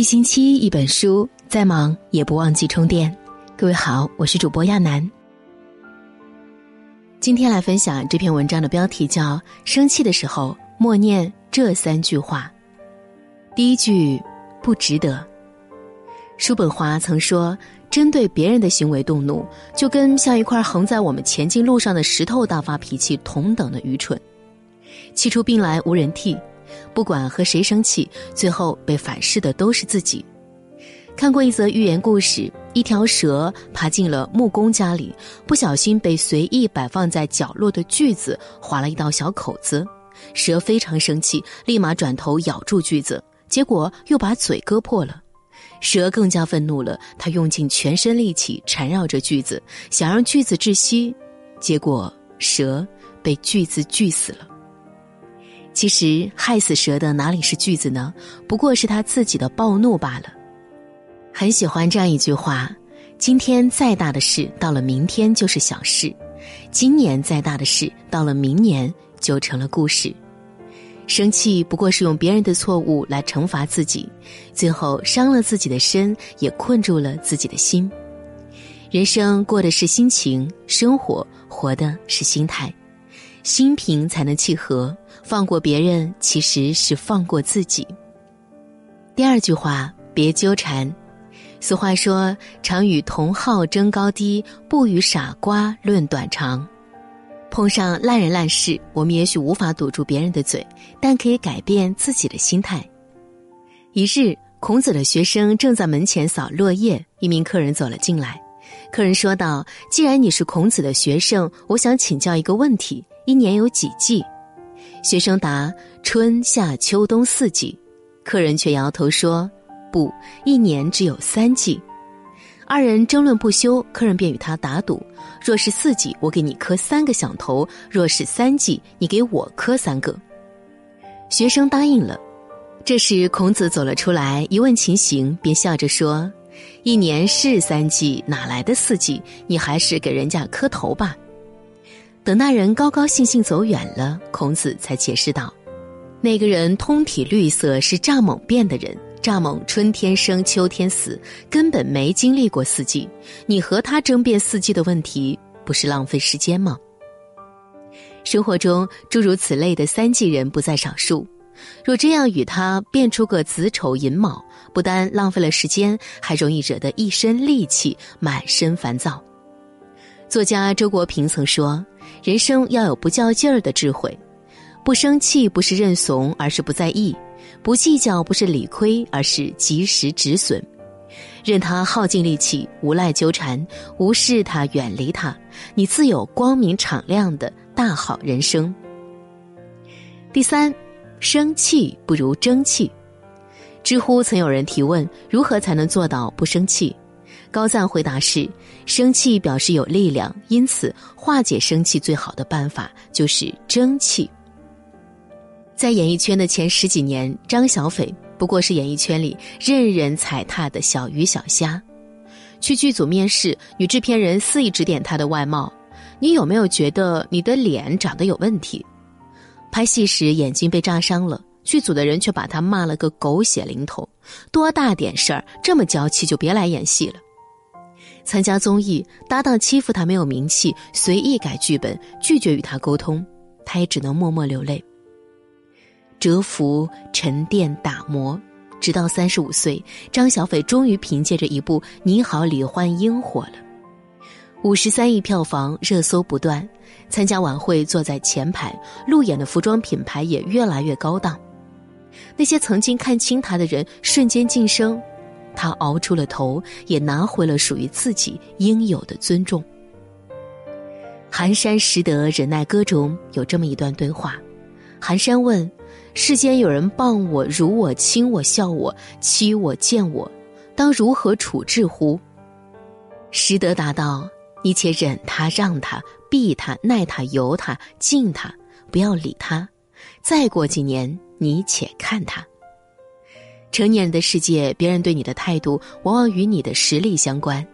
一星期一本书，再忙也不忘记充电。各位好，我是主播亚楠。今天来分享这篇文章的标题叫《生气的时候默念这三句话》。第一句，不值得。叔本华曾说：“针对别人的行为动怒，就跟向一块横在我们前进路上的石头大发脾气同等的愚蠢，气出病来无人替。”不管和谁生气，最后被反噬的都是自己。看过一则寓言故事，一条蛇爬进了木工家里，不小心被随意摆放在角落的锯子划了一道小口子。蛇非常生气，立马转头咬住锯子，结果又把嘴割破了。蛇更加愤怒了，它用尽全身力气缠绕着锯子，想让锯子窒息，结果蛇被锯子锯死了。其实害死蛇的哪里是锯子呢？不过是他自己的暴怒罢了。很喜欢这样一句话：今天再大的事，到了明天就是小事；今年再大的事，到了明年就成了故事。生气不过是用别人的错误来惩罚自己，最后伤了自己的身，也困住了自己的心。人生过的是心情，生活活的是心态。心平才能气和，放过别人其实是放过自己。第二句话，别纠缠。俗话说：“常与同好争高低，不与傻瓜论短长。”碰上烂人烂事，我们也许无法堵住别人的嘴，但可以改变自己的心态。一日，孔子的学生正在门前扫落叶，一名客人走了进来。客人说道：“既然你是孔子的学生，我想请教一个问题。”一年有几季？学生答：春夏秋冬四季。客人却摇头说：不，一年只有三季。二人争论不休，客人便与他打赌：若是四季，我给你磕三个响头；若是三季，你给我磕三个。学生答应了。这时孔子走了出来，一问情形，便笑着说：一年是三季，哪来的四季？你还是给人家磕头吧。等那人高高兴兴走远了，孔子才解释道：“那个人通体绿色，是蚱蜢变的人。蚱蜢春天生，秋天死，根本没经历过四季。你和他争辩四季的问题，不是浪费时间吗？”生活中诸如此类的三季人不在少数。若这样与他变出个子丑寅卯，不但浪费了时间，还容易惹得一身戾气，满身烦躁。作家周国平曾说：“人生要有不较劲儿的智慧，不生气不是认怂，而是不在意；不计较不是理亏，而是及时止损。任他耗尽力气，无赖纠缠，无视他，远离他，你自有光明敞亮的大好人生。”第三，生气不如争气。知乎曾有人提问：如何才能做到不生气？高赞回答是：生气表示有力量，因此化解生气最好的办法就是争气。在演艺圈的前十几年，张小斐不过是演艺圈里任人踩踏的小鱼小虾。去剧组面试，女制片人肆意指点她的外貌：“你有没有觉得你的脸长得有问题？”拍戏时眼睛被扎伤了，剧组的人却把他骂了个狗血淋头：“多大点事儿，这么娇气就别来演戏了。”参加综艺，搭档欺负他没有名气，随意改剧本，拒绝与他沟通，他也只能默默流泪。蛰伏、沉淀、打磨，直到三十五岁，张小斐终于凭借着一部《你好，李焕英》火了，五十三亿票房，热搜不断。参加晚会坐在前排，路演的服装品牌也越来越高档，那些曾经看轻他的人瞬间晋升。他熬出了头，也拿回了属于自己应有的尊重。寒山拾得忍耐歌中有这么一段对话：寒山问：“世间有人谤我、辱我、亲我、笑我、欺我、贱我，当如何处置乎？”拾得答道：“你且忍他、让他、避他、耐他、由他、敬他，不要理他。再过几年，你且看他。”成年人的世界，别人对你的态度往往与你的实力相关。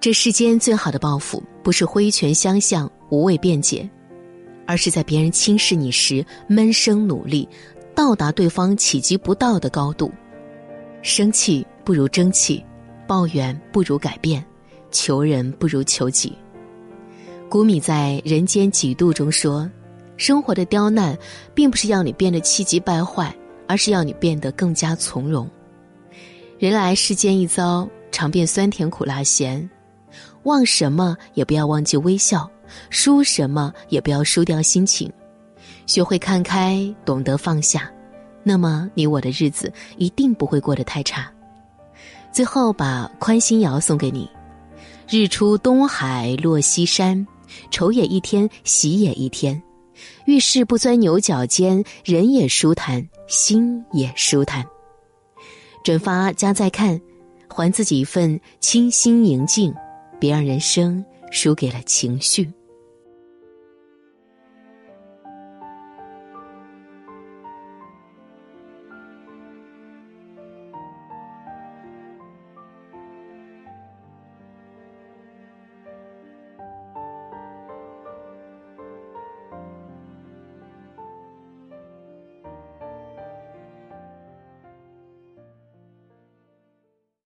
这世间最好的报复，不是挥拳相向、无谓辩解，而是在别人轻视你时闷声努力，到达对方企及不到的高度。生气不如争气，抱怨不如改变，求人不如求己。古米在《人间几度》中说：“生活的刁难，并不是要你变得气急败坏，而是要你变得更加从容。人来世间一遭，尝遍酸甜苦辣咸，忘什么也不要忘记微笑，输什么也不要输掉心情，学会看开，懂得放下。”那么你我的日子一定不会过得太差。最后把宽心谣送给你：日出东海落西山，愁也一天，喜也一天。遇事不钻牛角尖，人也舒坦，心也舒坦。转发加再看，还自己一份清新宁静，别让人生输给了情绪。